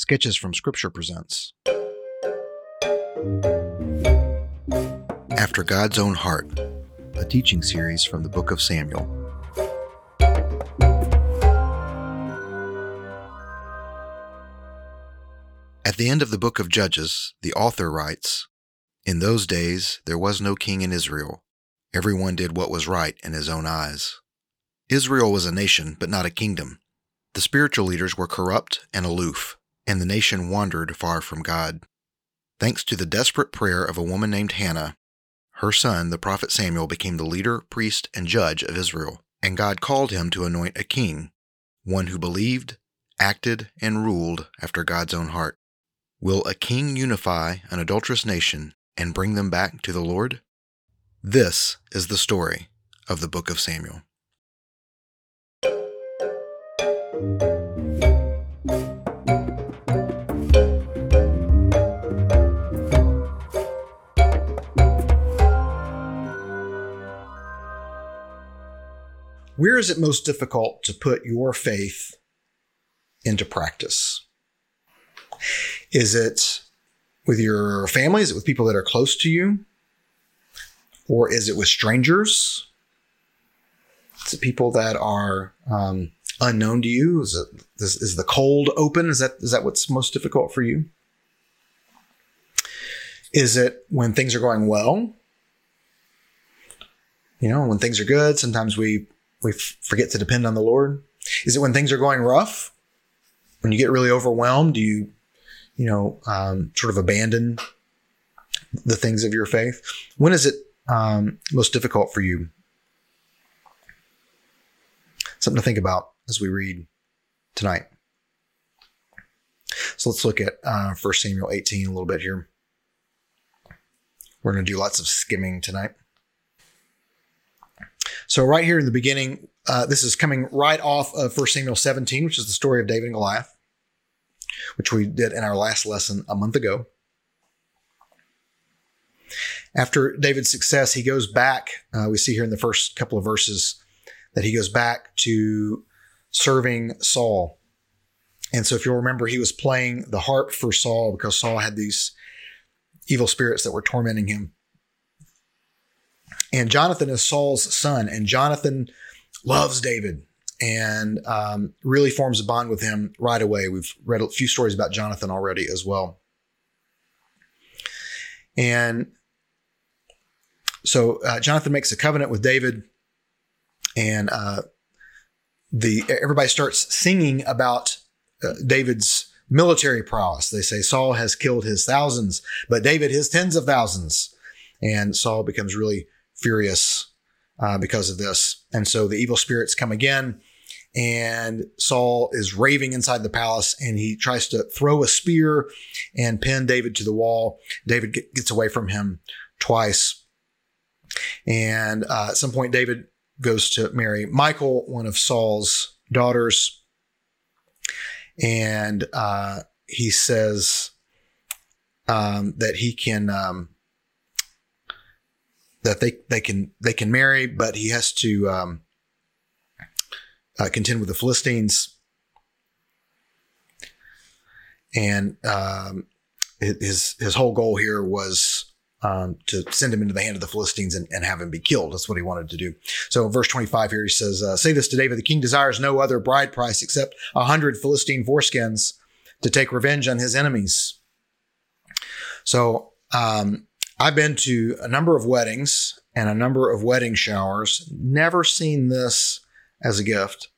Sketches from Scripture presents. After God's Own Heart, a teaching series from the Book of Samuel. At the end of the book of Judges, the author writes In those days there was no king in Israel. Everyone did what was right in his own eyes. Israel was a nation, but not a kingdom. The spiritual leaders were corrupt and aloof, and the nation wandered far from God. Thanks to the desperate prayer of a woman named Hannah, her son, the prophet Samuel, became the leader, priest, and judge of Israel, and God called him to anoint a king, one who believed, acted, and ruled after God's own heart. Will a king unify an adulterous nation and bring them back to the Lord? This is the story of the book of Samuel. Where is it most difficult to put your faith into practice? Is it with your family? Is it with people that are close to you? Or is it with strangers? Is it people that are um, unknown to you? Is, it, is, is the cold open? Is that is that what's most difficult for you? Is it when things are going well? You know, when things are good, sometimes we we forget to depend on the Lord. Is it when things are going rough? When you get really overwhelmed, do you, you know, um, sort of abandon the things of your faith? When is it um, most difficult for you? Something to think about as we read tonight. So let's look at uh, 1 Samuel 18 a little bit here. We're going to do lots of skimming tonight. So, right here in the beginning, uh, this is coming right off of 1 Samuel 17, which is the story of David and Goliath, which we did in our last lesson a month ago. After David's success, he goes back. Uh, we see here in the first couple of verses that he goes back to serving Saul. And so, if you'll remember, he was playing the harp for Saul because Saul had these evil spirits that were tormenting him. And Jonathan is Saul's son, and Jonathan loves David and um, really forms a bond with him right away. We've read a few stories about Jonathan already as well. And so uh, Jonathan makes a covenant with David, and uh, the everybody starts singing about uh, David's military prowess. They say Saul has killed his thousands, but David his tens of thousands. And Saul becomes really furious uh, because of this. And so the evil spirits come again, and Saul is raving inside the palace, and he tries to throw a spear and pin David to the wall. David gets away from him twice. And uh, at some point, David goes to marry Michal, one of Saul's daughters. And uh, he says um, that he can um, that they they can they can marry, but he has to um, uh, contend with the Philistines, and um, his his whole goal here was um, to send him into the hand of the Philistines and, and, have him be killed. That's what he wanted to do. So, verse 25 here, he says, uh, Say this to David, the king desires no other bride price except a hundred Philistine foreskins to take revenge on his enemies. So, um, I've been to a number of weddings and a number of wedding showers. Never seen this as a gift.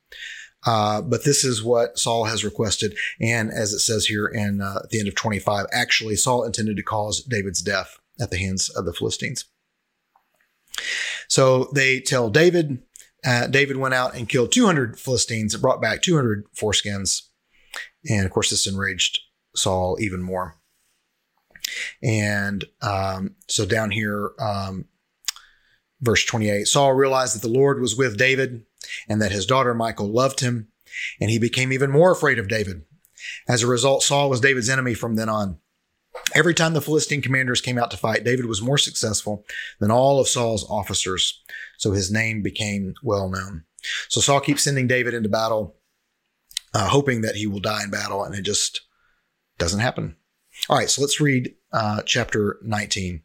Uh, but this is what Saul has requested. And as it says here in uh, the end of 25, actually, Saul intended to cause David's death at the hands of the Philistines. So they tell David, uh, David went out and killed 200 Philistines and brought back 200 foreskins. And of course, this enraged Saul even more. And um, so down here, um, verse 28, Saul realized that the Lord was with David and that his daughter Michal loved him, and he became even more afraid of David. As a result, Saul was David's enemy from then on. Every time the Philistine commanders came out to fight, David was more successful than all of Saul's officers, so his name became well known. So Saul keeps sending David into battle, uh, hoping that he will die in battle, and it just Doesn't happen. All right, so let's read uh, chapter 19.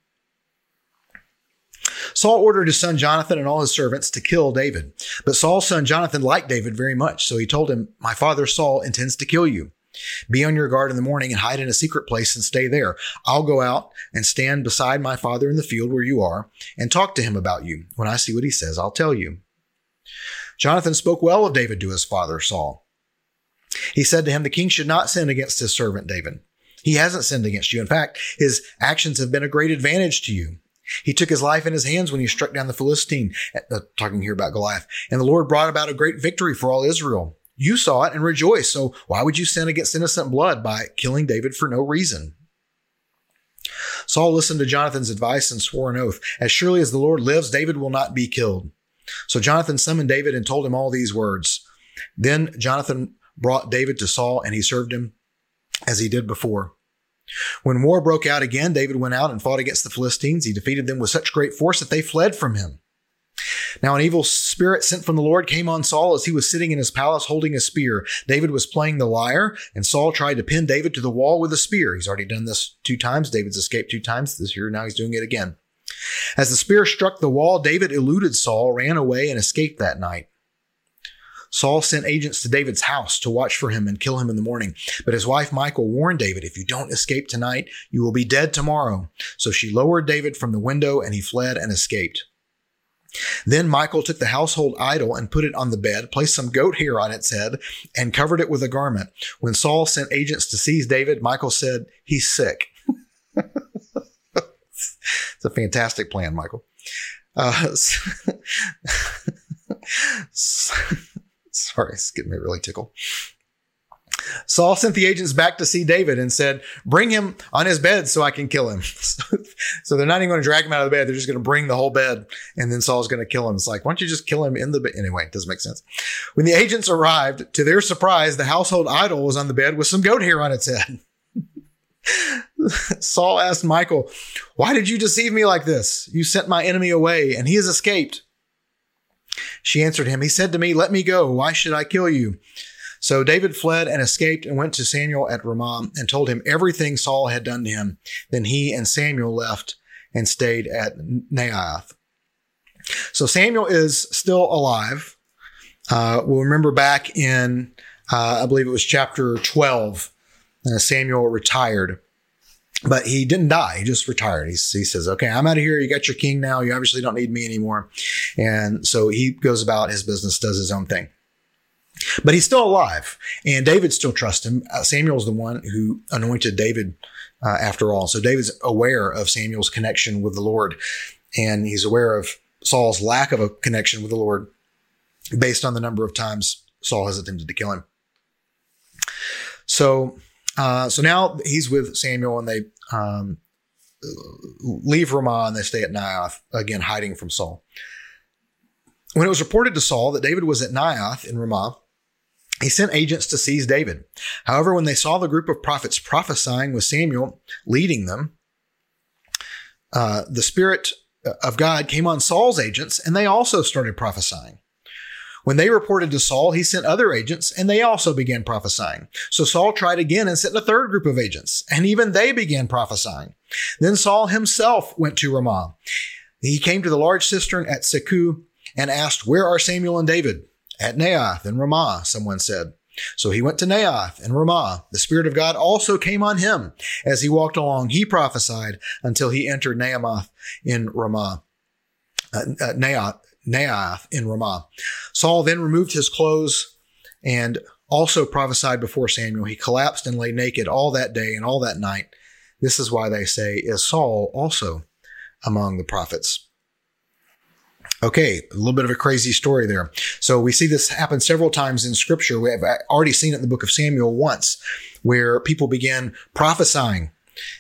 Saul ordered his son Jonathan and all his servants to kill David. But Saul's son Jonathan liked David very much, so he told him, My father Saul intends to kill you. Be on your guard in the morning and hide in a secret place and stay there. I'll go out and stand beside my father in the field where you are and talk to him about you. When I see what he says, I'll tell you. Jonathan spoke well of David to his father Saul. He said to him, The king should not sin against his servant David. He hasn't sinned against you. In fact, his actions have been a great advantage to you. He took his life in his hands when he struck down the Philistine, talking here about Goliath. And the Lord brought about a great victory for all Israel. You saw it and rejoiced. So why would you sin against innocent blood by killing David for no reason? Saul listened to Jonathan's advice and swore an oath. As surely as the Lord lives, David will not be killed. So Jonathan summoned David and told him all these words. Then Jonathan brought David to Saul and he served him as he did before. When war broke out again, David went out and fought against the Philistines. He defeated them with such great force that they fled from him. Now, an evil spirit sent from the Lord came on Saul as he was sitting in his palace holding a spear. David was playing the lyre, and Saul tried to pin David to the wall with a spear. He's already done this two times. David's escaped two times this year. Now he's doing it again. As the spear struck the wall, David eluded Saul, ran away, and escaped that night. Saul sent agents to David's house to watch for him and kill him in the morning. But his wife Michal warned David, if you don't escape tonight, you will be dead tomorrow. So she lowered David from the window and he fled and escaped. Then Michal took the household idol and put it on the bed, placed some goat hair on its head, and covered it with a garment. When Saul sent agents to seize David, Michal said, He's sick. it's a fantastic plan, Michal. Uh, Sorry, it's getting me really tickled. Saul sent the agents back to see David and said, Bring him on his bed so I can kill him. so they're not even going to drag him out of the bed. They're just going to bring the whole bed and then Saul's going to kill him. It's like, why don't you just kill him in the bed? Anyway, it doesn't make sense. When the agents arrived, to their surprise, the household idol was on the bed with some goat hair on its head. Saul asked Michal, Why did you deceive me like this? You sent my enemy away and he has escaped. She answered him, He said to me, Let me go. Why should I kill you? So David fled and escaped and went to Samuel at Ramah and told him everything Saul had done to him. Then he and Samuel left and stayed at Naioth. So Samuel is still alive. Uh, we'll remember back in, uh, I believe it was chapter 12, uh, Samuel retired but he didn't die. He just retired. He, he says, okay, I'm out of here. You got your king now. You obviously don't need me anymore. And so he goes about his business, does his own thing. But he's still alive, and David still trusts him. Uh, Samuel's the one who anointed David uh, after all. So David's aware of Samuel's connection with the Lord, and he's aware of Saul's lack of a connection with the Lord based on the number of times Saul has attempted to kill him. So uh, so now he's with Samuel and they um, leave Ramah and they stay at Naioth, again, hiding from Saul. When it was reported to Saul that David was at Naioth in Ramah, he sent agents to seize David. However, when they saw the group of prophets prophesying with Samuel leading them, uh, the Spirit of God came on Saul's agents and they also started prophesying. When they reported to Saul, he sent other agents and they also began prophesying. So Saul tried again and sent a third group of agents, and even they began prophesying. Then Saul himself went to Ramah. He came to the large cistern at Secu and asked, Where are Samuel and David? At Naioth and Ramah, someone said. So he went to Naioth and Ramah. The Spirit of God also came on him. As he walked along, he prophesied until he entered Naioth in Ramah. Uh, uh, Naioth, Naioth in Ramah. Saul then removed his clothes and also prophesied before Samuel. He collapsed and lay naked all that day and all that night. This is why they say, Is Saul also among the prophets? Okay, a little bit of a crazy story there. So we see this happen several times in scripture. We have already seen it in the book of Samuel once, where people began prophesying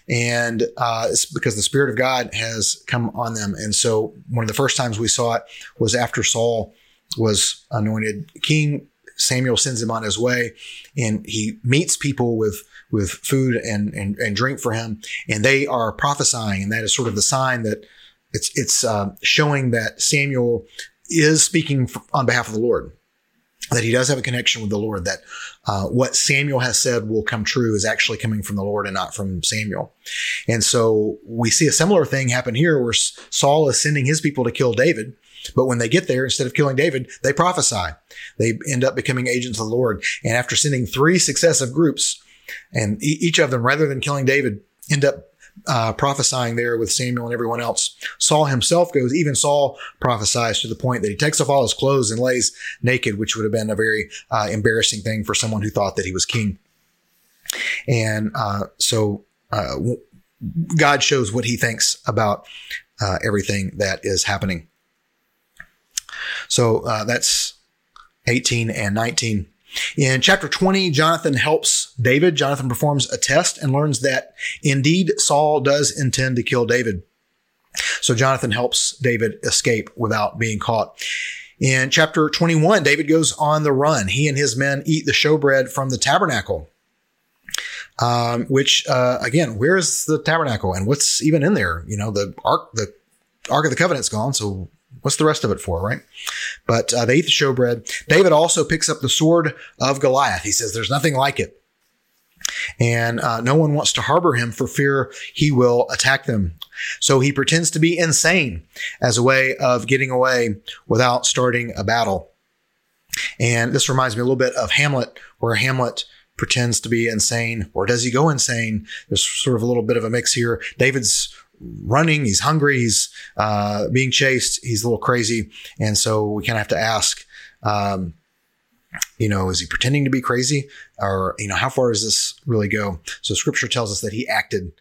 and uh, it's because the Spirit of God has come on them. And so one of the first times we saw it was after Saul was anointed king. Samuel sends him on his way, and he meets people with with food and, and, and drink for him, and they are prophesying, and that is sort of the sign that it's it's uh, showing that Samuel is speaking on behalf of the Lord. That he does have a connection with the Lord, that uh, what Samuel has said will come true is actually coming from the Lord and not from Samuel. And so we see a similar thing happen here where Saul is sending his people to kill David. But when they get there, instead of killing David, they prophesy. They end up becoming agents of the Lord. And after sending three successive groups, and each of them, rather than killing David, end up uh, prophesying there with Samuel and everyone else. Saul himself goes, even Saul prophesies to the point that he takes off all his clothes and lays naked, which would have been a very uh, embarrassing thing for someone who thought that he was king. And uh, so uh, God shows what he thinks about uh, everything that is happening. So uh, that's 18 and 19. In chapter 20, Jonathan helps David. Jonathan performs a test and learns that indeed Saul does intend to kill David. So Jonathan helps David escape without being caught. In chapter 21, David goes on the run. He and his men eat the showbread from the tabernacle. Um, which uh, again, where is the tabernacle and what's even in there? You know, the ark, the ark of the covenant's gone. So What's the rest of it for, right? But uh, they eat the showbread. David also picks up the sword of Goliath. He says there's nothing like it. And uh, no one wants to harbor him for fear he will attack them. So he pretends to be insane as a way of getting away without starting a battle. And this reminds me a little bit of Hamlet, where Hamlet pretends to be insane, or does he go insane? There's sort of a little bit of a mix here. David's running, he's hungry, he's uh, being chased, he's a little crazy. And so we kind of have to ask, um, you know, is he pretending to be crazy? Or, you know, how far does this really go? So scripture tells us that he acted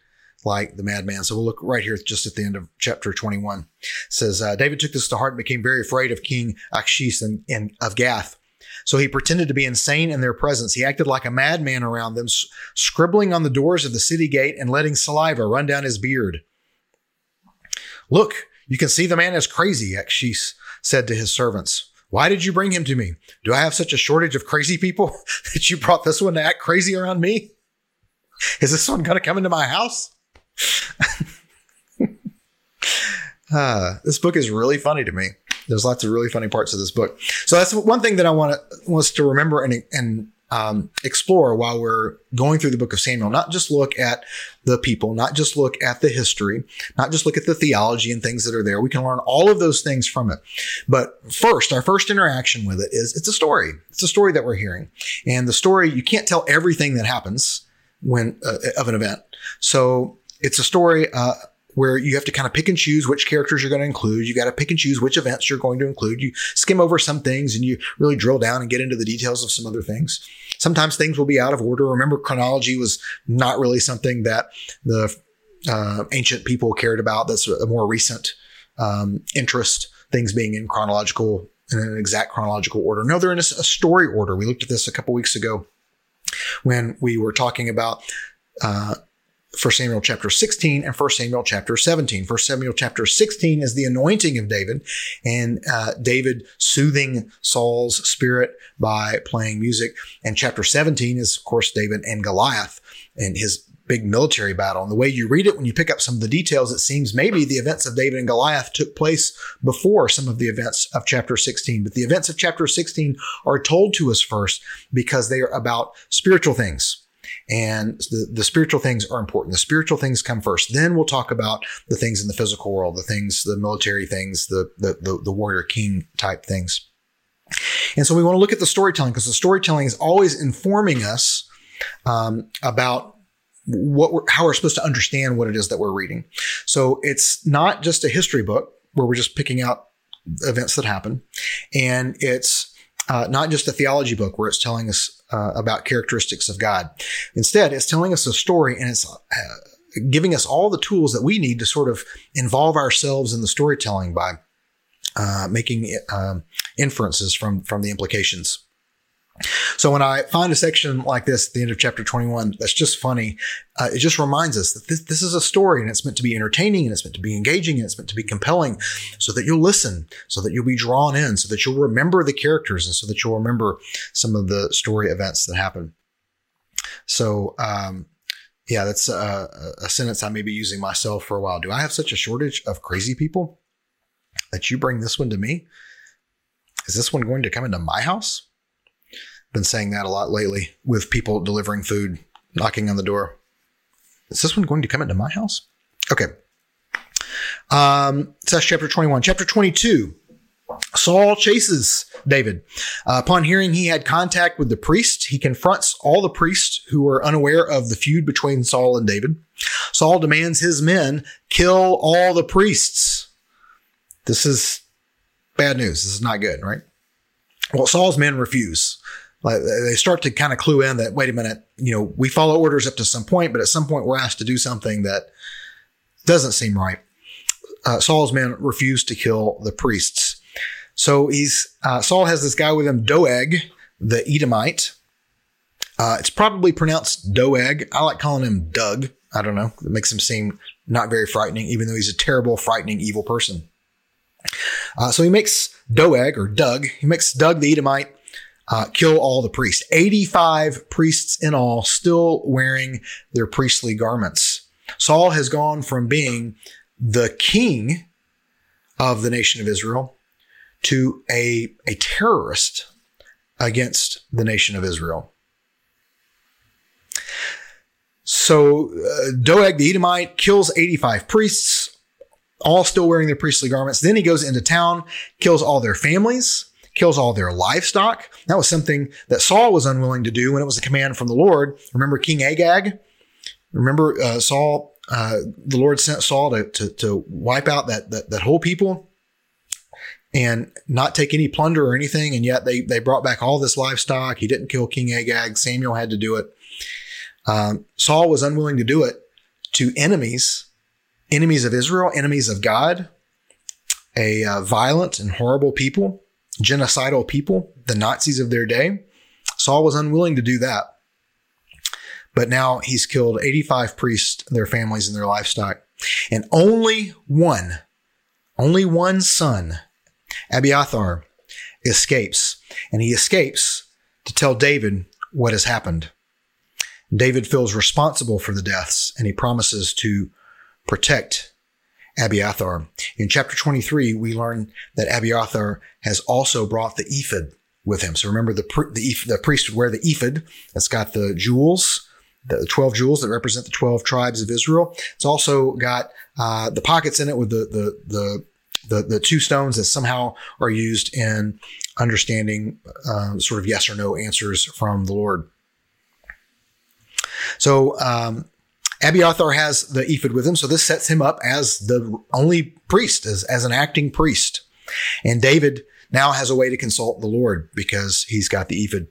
like the madman. So we'll look right here just at the end of chapter 21. It says, uh, David took this to heart and became very afraid of King Achish and, and of Gath. So he pretended to be insane in their presence. He acted like a madman around them, scribbling on the doors of the city gate and letting saliva run down his beard. Look, you can see the man is crazy, Achish said to his servants. Why did you bring him to me? Do I have such a shortage of crazy people that you brought this one to act crazy around me? Is this one going to come into my house? uh, this book is really funny to me. There's lots of really funny parts of this book. So that's one thing that I want to, to remember and, and um, explore while we're going through the book of Samuel. Not just look at the people, not just look at the history, not just look at the theology and things that are there. We can learn all of those things from it. But first, our first interaction with it is it's a story. It's a story that we're hearing. And the story, you can't tell everything that happens when uh, of an event. So it's a story uh, where you have to kind of pick and choose which characters you're going to include. You got to pick and choose which events you're going to include. You skim over some things and you really drill down and get into the details of some other things. Sometimes things will be out of order. Remember, chronology was not really something that the uh, ancient people cared about. That's a more recent um, interest, things being in chronological, in an exact chronological order. No, they're in a, a story order. We looked at this a couple weeks ago when we were talking about uh, 1 Samuel chapter 16 and 1 Samuel chapter 17. 1 Samuel chapter 16 is the anointing of David and uh, David soothing Saul's spirit by playing music. And chapter 17 is, of course, David and Goliath and his big military battle. And the way you read it, when you pick up some of the details, it seems maybe the events of David and Goliath took place before some of the events of chapter 16. But the events of chapter 16 are told to us first because they are about spiritual things and the, the spiritual things are important. The spiritual things come first. Then we'll talk about the things in the physical world, the things, the military things, the, the, the, the warrior king type things. And so we want to look at the storytelling because the storytelling is always informing us um, about what we're, how we're supposed to understand what it is that we're reading. So it's not just a history book where we're just picking out events that happen, and it's uh, not just a theology book where it's telling us uh, about characteristics of God. Instead, it's telling us a story and it's uh, giving us all the tools that we need to sort of involve ourselves in the storytelling by uh, making um, inferences from from the implications. So when I find a section like this at the end of chapter 21, that's just funny. Uh, it just reminds us that this, this is a story and it's meant to be entertaining and it's meant to be engaging and it's meant to be compelling so that you'll listen, so that you'll be drawn in, so that you'll remember the characters and so that you'll remember some of the story events that happen. So, um, yeah, that's a, a sentence I may be using myself for a while. Do I have such a shortage of crazy people that you bring this one to me? Is this one going to come into my house? Been saying that a lot lately with people delivering food, knocking on the door. Is this one going to come into my house? Okay. Um, so that's chapter 21. Chapter 22. Saul chases David. Uh, upon hearing he had contact with the priest, he confronts all the priests who are unaware of the feud between Saul and David. Saul demands his men kill all the priests. This is bad news. This is not good, right? Well, Saul's men refuse. Like they start to kind of clue in that wait a minute, you know, we follow orders up to some point, but at some point we're asked to do something that doesn't seem right. Uh, Saul's men refuse to kill the priests. So he's uh, Saul has this guy with him, Doeg, the Edomite. Uh, it's probably pronounced Doeg. I like calling him Doug. I don't know. It makes him seem not very frightening, even though he's a terrible, frightening, evil person. Uh, so he makes Doeg or Doug. He makes Doug the Edomite uh, kill all the priests. 85 priests in all, still wearing their priestly garments. Saul has gone from being the king of the nation of Israel to a, a terrorist against the nation of Israel. So uh, Doeg the Edomite kills 85 priests, all still wearing their priestly garments. Then he goes into town, kills all their families, kills all their livestock. That was something that Saul was unwilling to do when it was a command from the Lord. Remember King Agag? Remember uh, Saul? Uh, the Lord sent Saul to, to, to wipe out that, that that whole people and not take any plunder or anything. And yet they they brought back all this livestock. He didn't kill King Agag. Samuel had to do it. Um, Saul was unwilling to do it to enemies, enemies of Israel, enemies of God, a uh, violent and horrible people, genocidal people, the Nazis of their day. Saul was unwilling to do that. But now he's killed 85 priests, their families, and their livestock. And only one, only one son, Abiathar, escapes. And he escapes to tell David what has happened. David feels responsible for the deaths and he promises to protect Abiathar. In chapter 23, we learn that Abiathar has also brought the ephod with him. So remember the, the, the priest would wear the ephod that's got the jewels, the 12 jewels that represent the 12 tribes of Israel. It's also got uh, the pockets in it with the, the, the the, the two stones that somehow are used in understanding uh, sort of yes or no answers from the Lord. So um, Abiathar has the ephod with him, so this sets him up as the only priest, as, as an acting priest. And David now has a way to consult the Lord because he's got the ephod.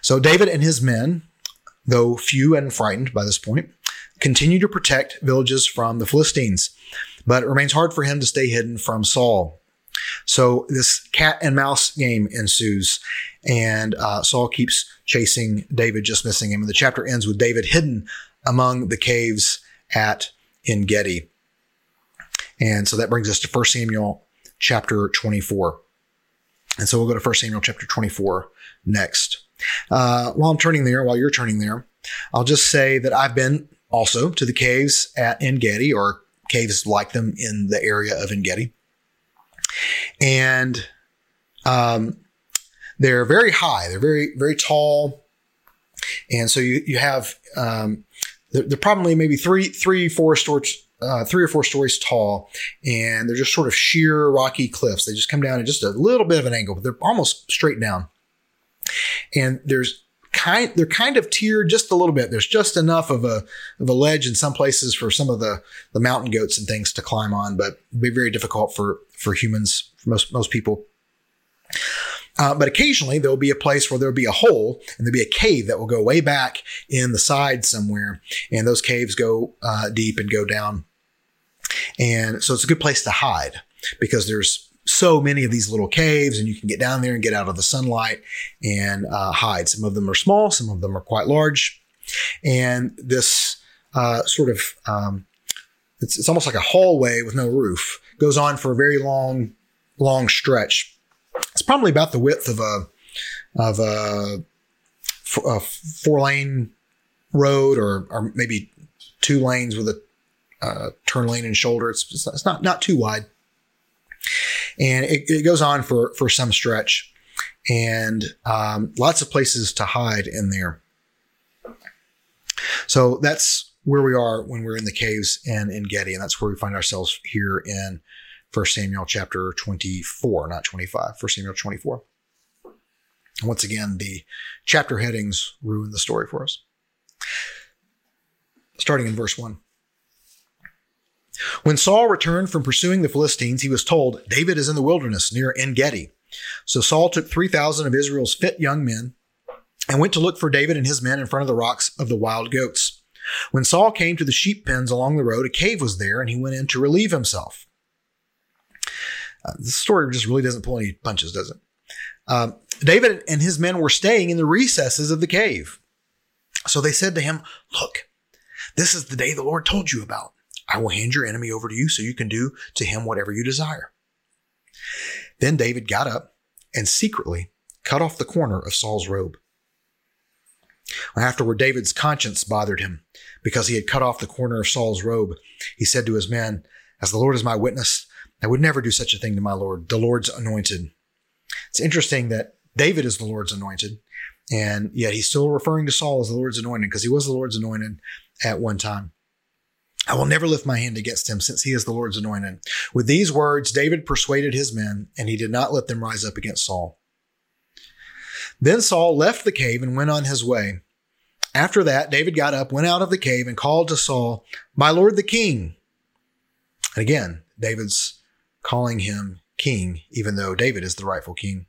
So David and his men, though few and frightened by this point, continue to protect villages from the Philistines, but it remains hard for him to stay hidden from Saul. So this cat and mouse game ensues, and uh, Saul keeps chasing David, just missing him. And the chapter ends with David hidden among the caves at En Gedi. And so that brings us to 1 Samuel chapter 24. And so we'll go to 1 Samuel chapter 24 next. Uh, while I'm turning there, while you're turning there, I'll just say that I've been also to the caves at En Gedi or caves like them in the area of En Gedi. And um, they're very high. They're very, very tall. And so you, you have, um, they're, they're, probably maybe three, three, four stories, uh, three or four stories tall. And they're just sort of sheer rocky cliffs. They just come down at just a little bit of an angle, but they're almost straight down. And there's kind, they're kind of tiered just a little bit. There's just enough of a, of a ledge in some places for some of the, the mountain goats and things to climb on, but be very difficult for, for humans, for most, most people. Uh, but occasionally there'll be a place where there'll be a hole and there'll be a cave that will go way back in the side somewhere. And those caves go uh, deep and go down. And so it's a good place to hide because there's so many of these little caves and you can get down there and get out of the sunlight and uh, hide. Some of them are small, some of them are quite large. And this uh, sort of, um, it's, it's almost like a hallway with no roof, goes on for a very long, long stretch it's probably about the width of a of a, a four lane road or or maybe two lanes with a uh, turn lane and shoulder. It's, it's not not too wide, and it, it goes on for for some stretch. and um, lots of places to hide in there. So that's where we are when we're in the caves and En Gedi, and that's where we find ourselves here in 1 Samuel chapter 24, not 25, 1 Samuel 24. Once again, the chapter headings ruin the story for us. Starting in verse 1. When Saul returned from pursuing the Philistines, he was told, David is in the wilderness near En Gedi. So Saul took 3,000 of Israel's fit young men and went to look for David and his men in front of the rocks of the wild goats. When Saul came to the sheep pens along the road, a cave was there, and he went in to relieve himself. Uh, the story just really doesn't pull any punches, does it? Um, David and his men were staying in the recesses of the cave. So they said to him, Look, this is the day the Lord told you about. I will hand your enemy over to you so you can do to him whatever you desire. Then David got up and secretly cut off the corner of Saul's robe. Afterward, David's conscience bothered him because he had cut off the corner of Saul's robe. He said to his men, As the Lord is my witness, I would never do such a thing to my Lord, the Lord's anointed. It's interesting that David is the Lord's anointed, and yet he's still referring to Saul as the Lord's anointed because he was the Lord's anointed at one time. I will never lift my hand against him since he is the Lord's anointed. With these words, David persuaded his men, and he did not let them rise up against Saul. Then Saul left the cave and went on his way. After that, David got up, went out of the cave, and called to Saul, My lord the king. And again, David's calling him king, even though David is the rightful king.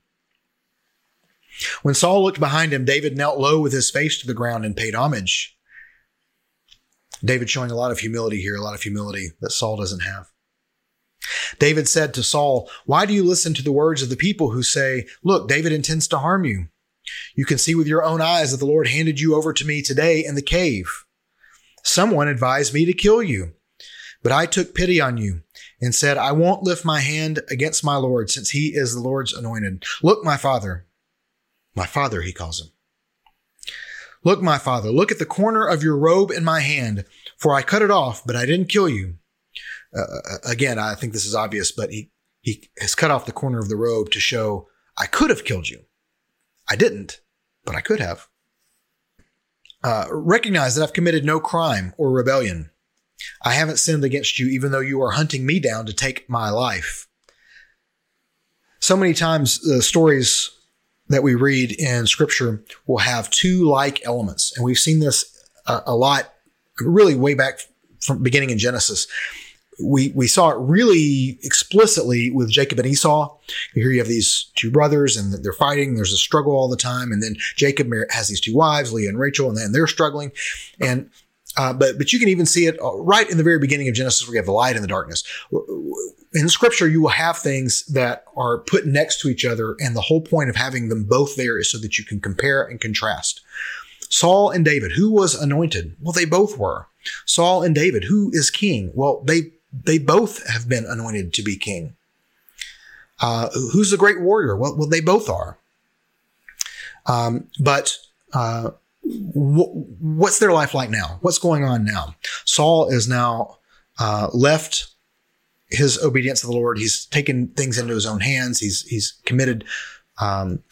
When Saul looked behind him, David knelt low with his face to the ground and paid homage. David showing a lot of humility here, a lot of humility that Saul doesn't have. David said to Saul, Why do you listen to the words of the people who say, Look, David intends to harm you? You can see with your own eyes that the Lord handed you over to me today in the cave. Someone advised me to kill you, but I took pity on you and said, I won't lift my hand against my Lord since he is the Lord's anointed. Look, my father. My father, he calls him. Look, my father, look at the corner of your robe in my hand, for I cut it off, but I didn't kill you. Uh, uh, again, I think this is obvious, but he, he has cut off the corner of the robe to show I could have killed you. I didn't, but I could have. Uh, recognize that I've committed no crime or rebellion. I haven't sinned against you, even though you are hunting me down to take my life. So many times, the stories that we read in scripture will have two like elements. And we've seen this a, a lot, really way back from beginning in Genesis. We, we saw it really explicitly with Jacob and Esau. Here you have these two brothers and they're fighting. There's a struggle all the time. And then Jacob has these two wives, Leah and Rachel, and then they're struggling. And uh, but but you can even see it uh, right in the very beginning of Genesis, where you have the light and the darkness in scripture, you will have things that are put next to each other. And the whole point of having them both there is so that you can compare and contrast. Saul and David, who was anointed? Well, they both were. Saul and David, who is king? Well, they, they both have been anointed to be king. Uh, who's the great warrior? Well, well, they both are. Um, but, uh, what's their life like now? What's going on now? Saul is now, uh, left his obedience to the Lord. He's taken things into his own hands. He's he's committed um,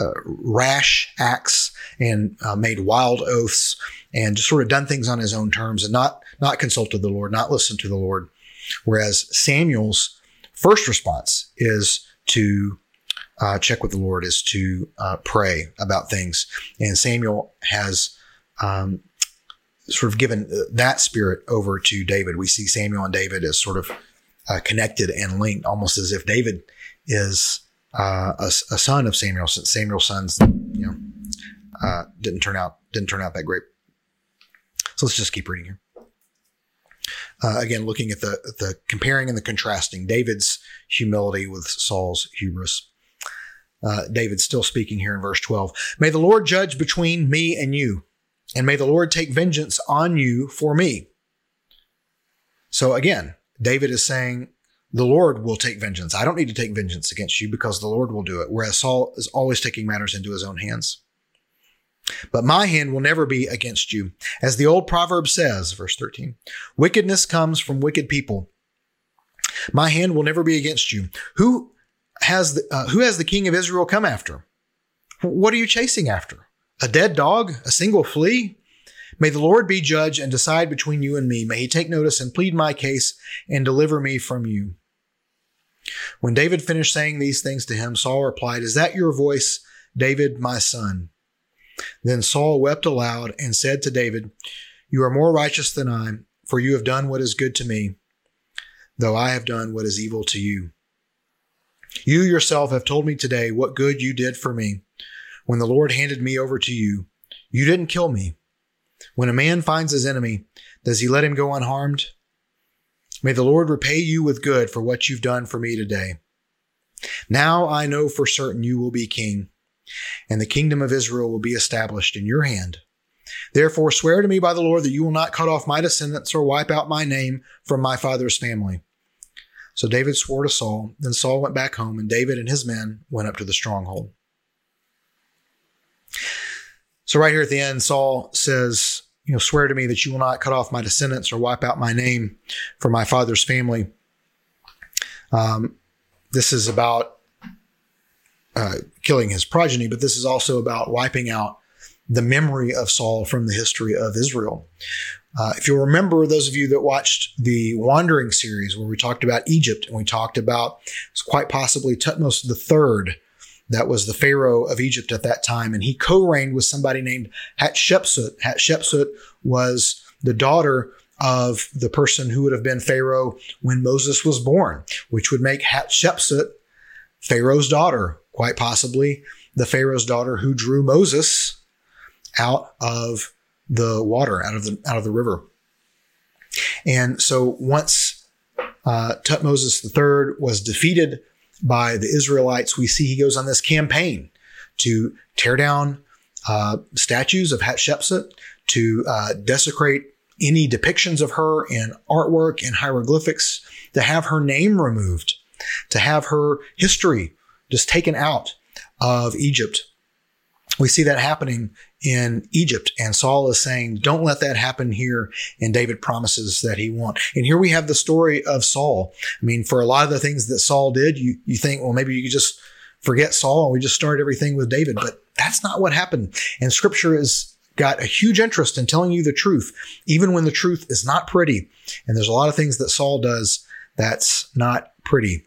uh, rash acts and uh, made wild oaths and just sort of done things on his own terms and not not consulted the Lord, not listened to the Lord. Whereas Samuel's first response is to uh, check with the Lord, is to uh, pray about things, and Samuel has. Um, sort of given that spirit over to David. We see Samuel and David as sort of uh, connected and linked, almost as if David is uh, a, a, son of Samuel, since Samuel's sons, you know, uh, didn't turn out didn't turn out that great. So let's just keep reading here. Uh, again, looking at the the comparing and the contrasting, David's humility with Saul's hubris. Uh, David still speaking here in verse 12. May the Lord judge between me and you, and may the Lord take vengeance on you for me. So again, David is saying, the Lord will take vengeance. I don't need to take vengeance against you because the Lord will do it. Whereas Saul is always taking matters into his own hands. But my hand will never be against you. As the old proverb says, verse 13, wickedness comes from wicked people. My hand will never be against you. Who has the, uh, who has the king of Israel come after? What are you chasing after? A dead dog? A single flea? May the Lord be judge and decide between you and me. May he take notice and plead my case and deliver me from you. When David finished saying these things to him, Saul replied, Is that your voice, David, my son? Then Saul wept aloud and said to David, You are more righteous than I, for you have done what is good to me, though I have done what is evil to you. You yourself have told me today what good you did for me. When the Lord handed me over to you, you didn't kill me. When a man finds his enemy, does he let him go unharmed? May the Lord repay you with good for what you've done for me today. Now I know for certain you will be king, and the kingdom of Israel will be established in your hand. Therefore, swear to me by the Lord that you will not cut off my descendants or wipe out my name from my father's family. So David swore to Saul. Then Saul went back home, and David and his men went up to the stronghold. So, right here at the end, Saul says, You know, swear to me that you will not cut off my descendants or wipe out my name from my father's family. Um, this is about uh, killing his progeny, but this is also about wiping out the memory of Saul from the history of Israel. Uh, if you'll remember, those of you that watched the Wandering series, where we talked about Egypt and we talked about it's quite possibly Tutmosis III, that was the Pharaoh of Egypt at that time, and he co-reigned with somebody named Hatshepsut. Hatshepsut was the daughter of the person who would have been Pharaoh when Moses was born, which would make Hatshepsut Pharaoh's daughter, quite possibly the Pharaoh's daughter who drew Moses out of the water, out of the out of the river. And so once uh, Tutmosis III was defeated by the Israelites, we see he goes on this campaign to tear down uh, statues of Hatshepsut, to uh, desecrate any depictions of her in artwork and hieroglyphics, to have her name removed, to have her history just taken out of Egypt. We see that happening in Egypt. And Saul is saying, don't let that happen here. And David promises that he won't. And here we have the story of Saul. I mean, for a lot of the things that Saul did, you, you think, well, maybe you could just forget Saul and we just start everything with David. But that's not what happened. And scripture has got a huge interest in telling you the truth, even when the truth is not pretty. And there's a lot of things that Saul does that's not pretty.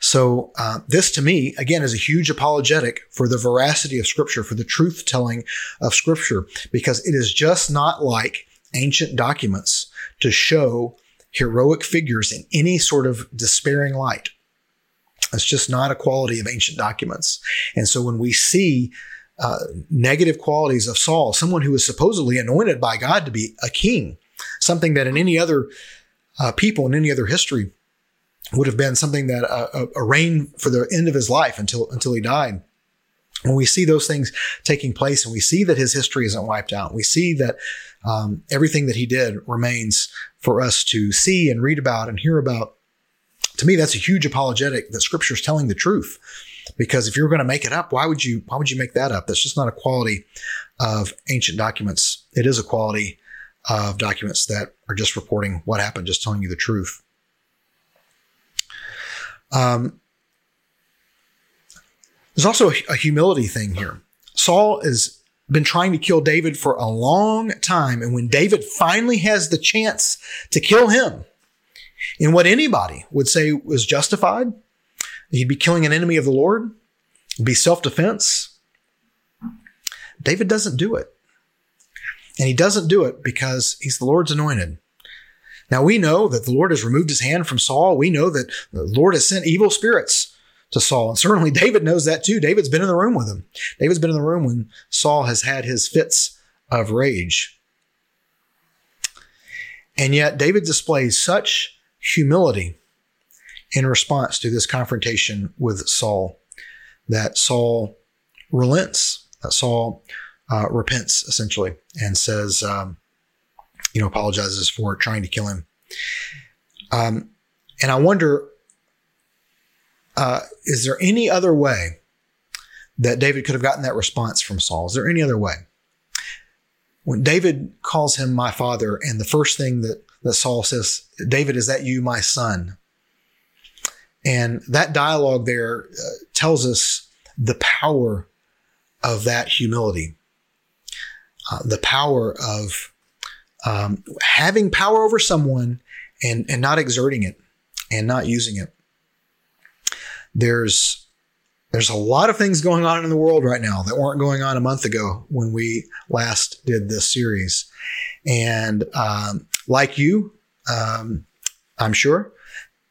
So, uh, this to me, again, is a huge apologetic for the veracity of Scripture, for the truth telling of Scripture, because it is just not like ancient documents to show heroic figures in any sort of despairing light. It's just not a quality of ancient documents. And so when we see uh, negative qualities of Saul, someone who was supposedly anointed by God to be a king, something that in any other uh, people in any other history would have been something that uh, a reign for the end of his life until until he died. When we see those things taking place, and we see that his history isn't wiped out, we see that um, everything that he did remains for us to see and read about and hear about. To me, that's a huge apologetic that Scripture is telling the truth. Because if you're going to make it up, why would you? Why would you make that up? That's just not a quality of ancient documents. It is a quality of documents that are just reporting what happened, just telling you the truth. Um, there's also a humility thing here. Saul has been trying to kill David for a long time. And when David finally has the chance to kill him in what anybody would say was justified, he'd be killing an enemy of the Lord, be self defense. David doesn't do it. And he doesn't do it because he's the Lord's anointed. Now we know that the Lord has removed his hand from Saul. We know that the Lord has sent evil spirits to Saul. And certainly David knows that too. David's been in the room with him. David's been in the room when Saul has had his fits of rage. And yet David displays such humility in response to this confrontation with Saul that Saul relents, that Saul uh, repents essentially and says, um, you know, apologizes for trying to kill him. Um, and I wonder, uh, is there any other way that David could have gotten that response from Saul? Is there any other way? When David calls him my father, and the first thing that, that Saul says, David, is that you, my son? And that dialogue there uh, tells us the power of that humility, uh, the power of um, having power over someone and, and not exerting it and not using it. There's there's a lot of things going on in the world right now that weren't going on a month ago when we last did this series. And um, like you, um, I'm sure,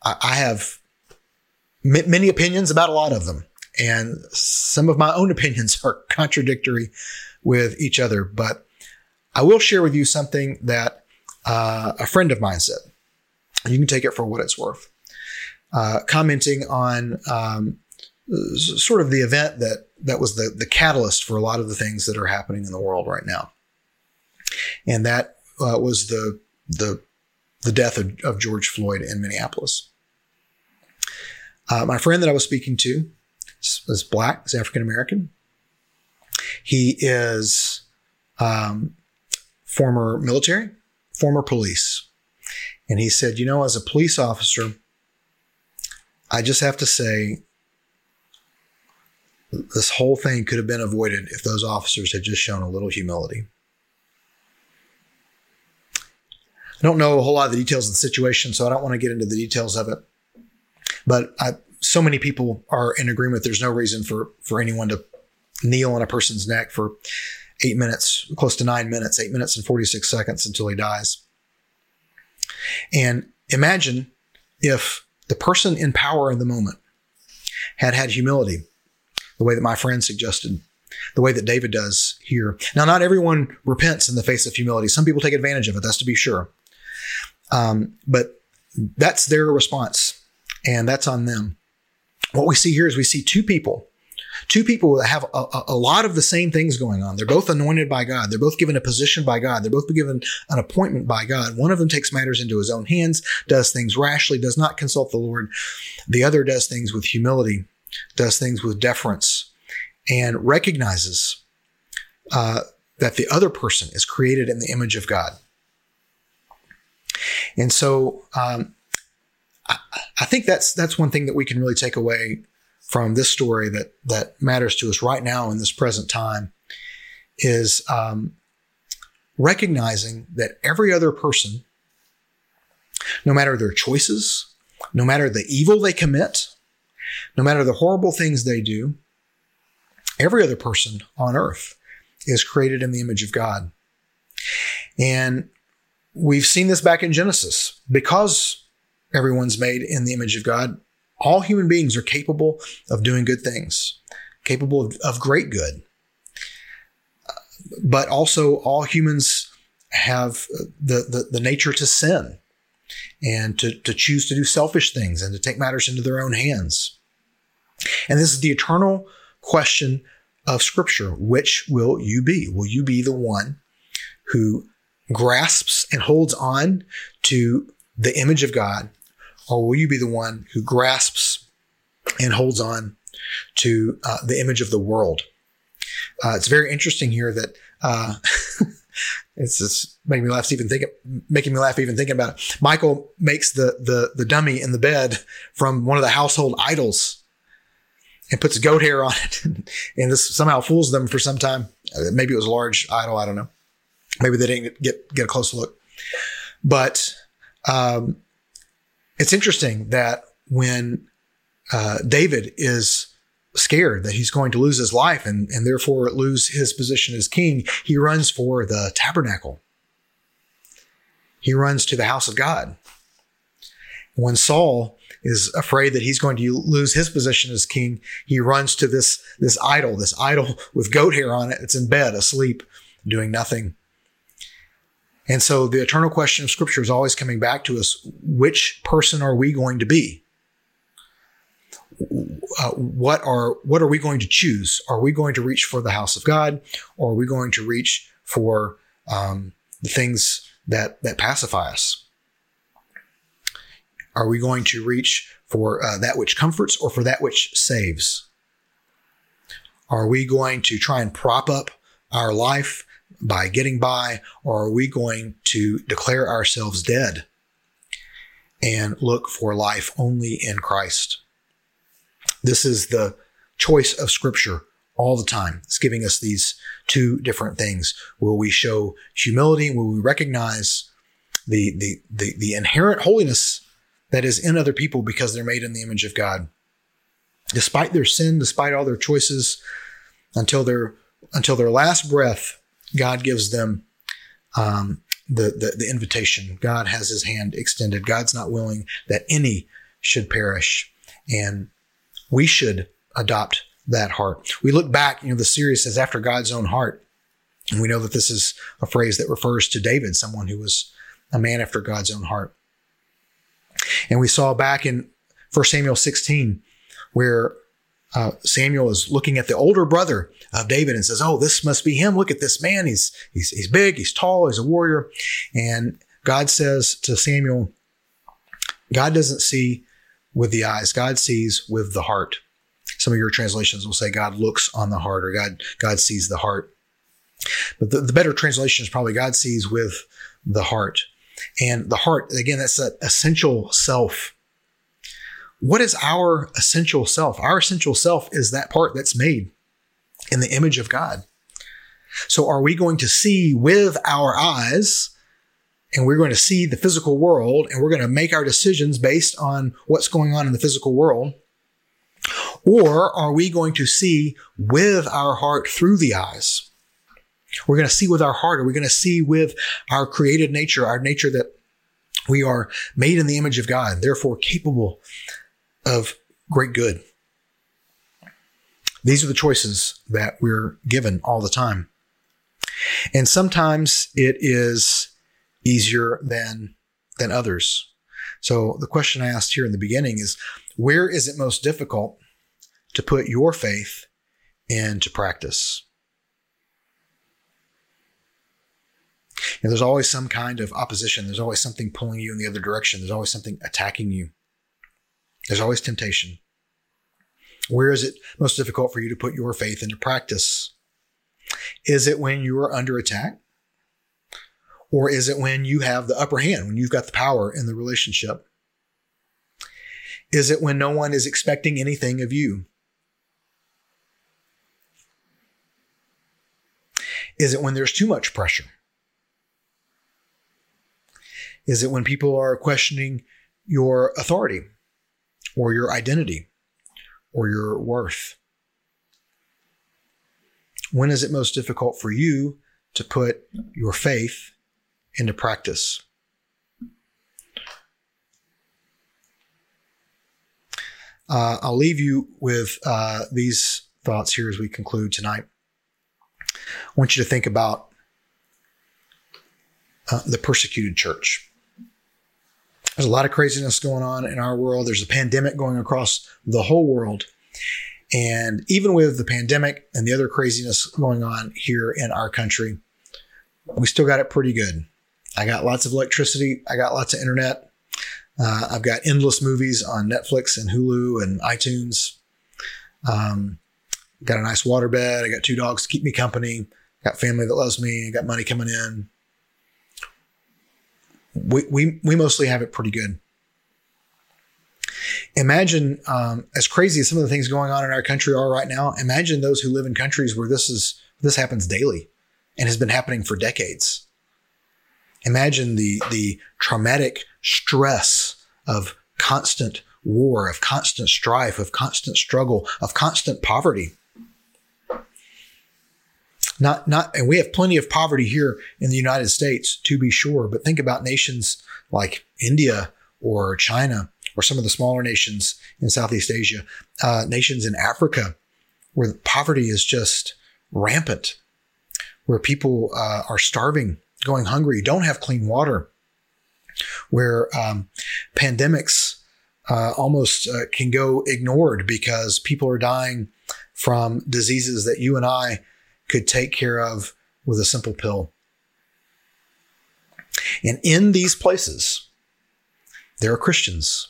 I, I have m- many opinions about a lot of them. And some of my own opinions are contradictory with each other. But I will share with you something that uh, a friend of mine said. You can take it for what it's worth. Uh, commenting on um, sort of the event that that was the the catalyst for a lot of the things that are happening in the world right now, and that uh, was the the the death of, of George Floyd in Minneapolis. Uh, my friend that I was speaking to is black, is African American. He is um, former military, former police, and he said, you know, as a police officer, I just have to say this whole thing could have been avoided if those officers had just shown a little humility. I don't know a whole lot of the details of the situation, so I don't want to get into the details of it. But I, so many people are in agreement. There's no reason for for anyone to kneel on a person's neck for eight minutes, close to nine minutes, eight minutes and 46 seconds until he dies. And imagine if the person in power in the moment had had humility the way that my friend suggested, the way that David does here. Now, not everyone repents in the face of humility. Some people take advantage of it, that's to be sure. Um, but that's their response, and that's on them. What we see here is we see two people, two people that have a, a, lot of the same things going on. They're both anointed by God. They're both given a position by God. They're both given an appointment by God. One of them takes matters into his own hands, does things rashly, does not consult the Lord. The other does things with humility does things with deference, and recognizes uh, that the other person is created in the image of God. And so um, I, I think that's that's one thing that we can really take away from this story that that matters to us right now in this present time is um, recognizing that every other person, no matter their choices, no matter the evil they commit, no matter the horrible things they do, every other person on earth is created in the image of God. And we've seen this back in Genesis. Because everyone's made in the image of God, all human beings are capable of doing good things, capable of, of great good. Uh, but also, all humans have uh, the, the, the nature to sin and to, to choose to do selfish things and to take matters into their own hands. And this is the eternal question of Scripture. Which will you be? Will you be the one who grasps and holds on to the image of God, or will you be the one who grasps and holds on to uh, the image of the world? Uh, it's very interesting here that uh, it's just making me laugh even thinking making me laugh even thinking about it. Michal makes the the the dummy in the bed from one of the household idols and puts goat hair on it. and this somehow fools them for some time. Uh, maybe it was a large idol. I don't know. Maybe they didn't get, get a close look. But um, it's interesting that when uh, David is scared that he's going to lose his life and, and therefore lose his position as king, he runs for the tabernacle. He runs to the house of God. When Saul is afraid that he's going to lose his position as king, he runs to this, this idol, this idol with goat hair on it. It's in bed, asleep, doing nothing. And so the eternal question of scripture is always coming back to us. Which person are we going to be? Uh, what are what are we going to choose? Are we going to reach for the house of God, or are we going to reach for um, the things that that pacify us? Are we going to reach for uh, that which comforts or for that which saves? Are we going to try and prop up our life by getting by, or are we going to declare ourselves dead and look for life only in Christ? This is the choice of Scripture all the time. It's giving us these two different things. Will we show humility? Will we recognize the, the, the, the inherent holiness that is in other people because they're made in the image of God? Despite their sin, despite all their choices, until their until their last breath, God gives them um, the, the the invitation. God has His hand extended. God's not willing that any should perish, and we should adopt that heart. We look back, you know, the series says after God's own heart. And we know that this is a phrase that refers to David, someone who was a man after God's own heart. And we saw back in 1 Samuel 16 where uh, Samuel is looking at the older brother of David and says, "Oh, this must be him. Look at this man. He's he's he's big. He's tall. He's a warrior." And God says to Samuel, "God doesn't see with the eyes. God sees with the heart." Some of your translations will say God looks on the heart or God, God sees the heart. But the, the better translation is probably God sees with the heart. And the heart, again, that's that essential self. What is our essential self? Our essential self is that part that's made in the image of God. So are we going to see with our eyes and we're going to see the physical world and we're going to make our decisions based on what's going on in the physical world? Or are we going to see with our heart through the eyes? We're going to see with our heart. Are we going to see with our created nature, our nature that we are made in the image of God, therefore capable of great good? These are the choices that we're given all the time. And sometimes it is easier than, than others. So the question I asked here in the beginning is, where is it most difficult to put your faith into practice. And there's always some kind of opposition. There's always something pulling you in the other direction. There's always something attacking you. There's always temptation. Where is it most difficult for you to put your faith into practice? Is it when you are under attack? Or is it when you have the upper hand, when you've got the power in the relationship? Is it when no one is expecting anything of you? Is it when there's too much pressure? Is it when people are questioning your authority or your identity or your worth? When is it most difficult for you to put your faith into practice? Uh, I'll leave you with uh, these thoughts here as we conclude tonight. I want you to think about uh, the persecuted church. There's a lot of craziness going on in our world. There's a pandemic going across the whole world. And even with the pandemic and the other craziness going on here in our country, we still got it pretty good. I got lots of electricity. I got lots of internet. Uh, I've got endless movies on Netflix and Hulu and iTunes. Um, got a nice water bed. I got two dogs to keep me company. Got family that loves me. I got money coming in. We we we mostly have it pretty good. Imagine, um, as crazy as some of the things going on in our country are right now. Imagine those who live in countries where this is this happens daily, and has been happening for decades. Imagine the the traumatic stress of constant war, of constant strife, of constant struggle, of constant poverty not not and we have plenty of poverty here in the United States to be sure, but think about nations like India or China or some of the smaller nations in Southeast Asia, uh, nations in Africa where poverty is just rampant, where people uh, are starving, going hungry, don't have clean water, where um, pandemics uh, almost uh, can go ignored because people are dying from diseases that you and I could take care of with a simple pill. And in these places, there are Christians.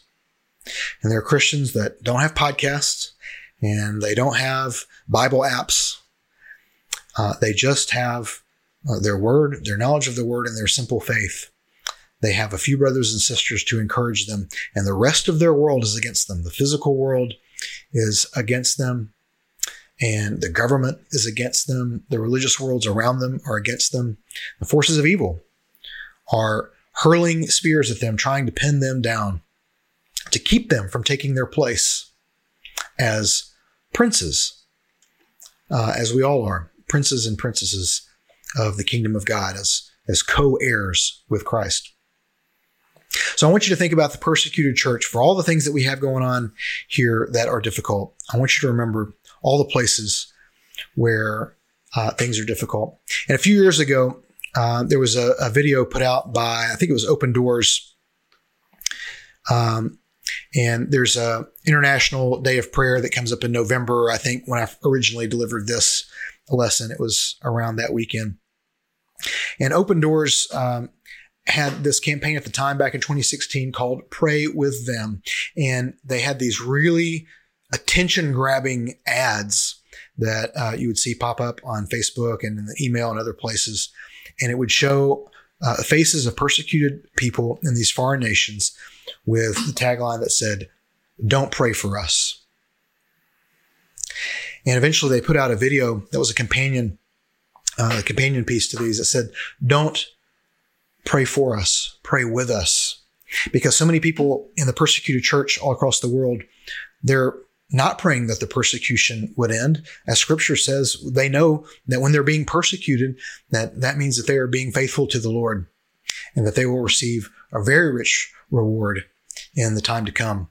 And there are Christians that don't have podcasts and they don't have Bible apps. Uh, they just have uh, their word, their knowledge of the word, and their simple faith. They have a few brothers and sisters to encourage them, and the rest of their world is against them. The physical world is against them, and the government is against them. The religious worlds around them are against them. The forces of evil are hurling spears at them, trying to pin them down, to keep them from taking their place as princes, uh, as we all are, princes and princesses of the kingdom of God, as, as co heirs with Christ. So I want you to think about the persecuted church for all the things that we have going on here that are difficult. I want you to remember all the places where uh, things are difficult. And a few years ago, uh, there was a, a, video put out by I think it was Open Doors, um, and there's a international day of prayer that comes up in November. I think when I originally delivered this lesson, it was around that weekend. And Open Doors um, had this campaign at the time back in 2016 called Pray with Them. And they had these really attention grabbing ads that uh, you would see pop up on Facebook and in the email and other places. And it would show uh, faces of persecuted people in these foreign nations with the tagline that said, Don't pray for us. And eventually they put out a video that was a companion, uh, a companion piece to these that said, Don't pray for us, pray with us. Because so many people in the persecuted church all across the world, they're not praying that the persecution would end. As scripture says, they know that when they're being persecuted, that that means that they are being faithful to the Lord and that they will receive a very rich reward in the time to come.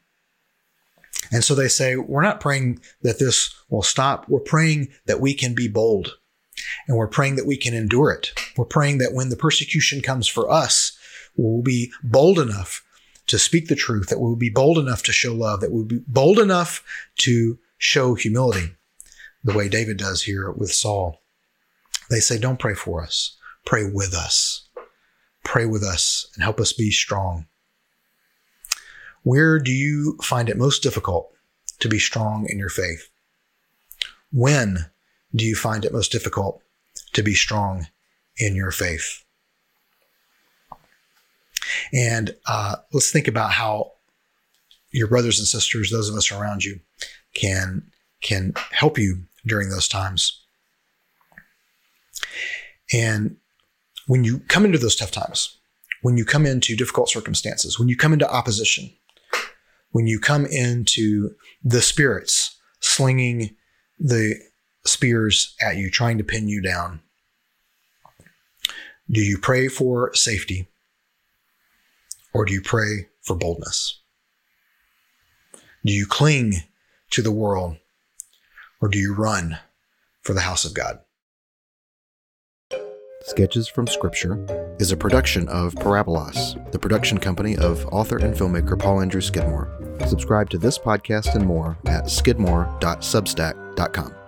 And so they say, we're not praying that this will stop. We're praying that we can be bold and we're praying that we can endure it. We're praying that when the persecution comes for us, we'll be bold enough to speak the truth, that we'll be bold enough to show love, that we'll be bold enough to show humility, the way David does here with Saul. They say, don't pray for us, pray with us. Pray with us and help us be strong. Where do you find it most difficult to be strong in your faith? When do you find it most difficult to be strong in your faith? And uh, let's think about how your brothers and sisters, those of us around you, can can help you during those times. And when you come into those tough times, when you come into difficult circumstances, when you come into opposition, when you come into the spirits slinging the spears at you, trying to pin you down? Do you pray for safety or do you pray for boldness? Do you cling to the world or do you run for the house of God? Sketches from Scripture is a production of Parabolos, the production company of author and filmmaker Paul Andrew Skidmore. Subscribe to this podcast and more at skidmore.substack.com.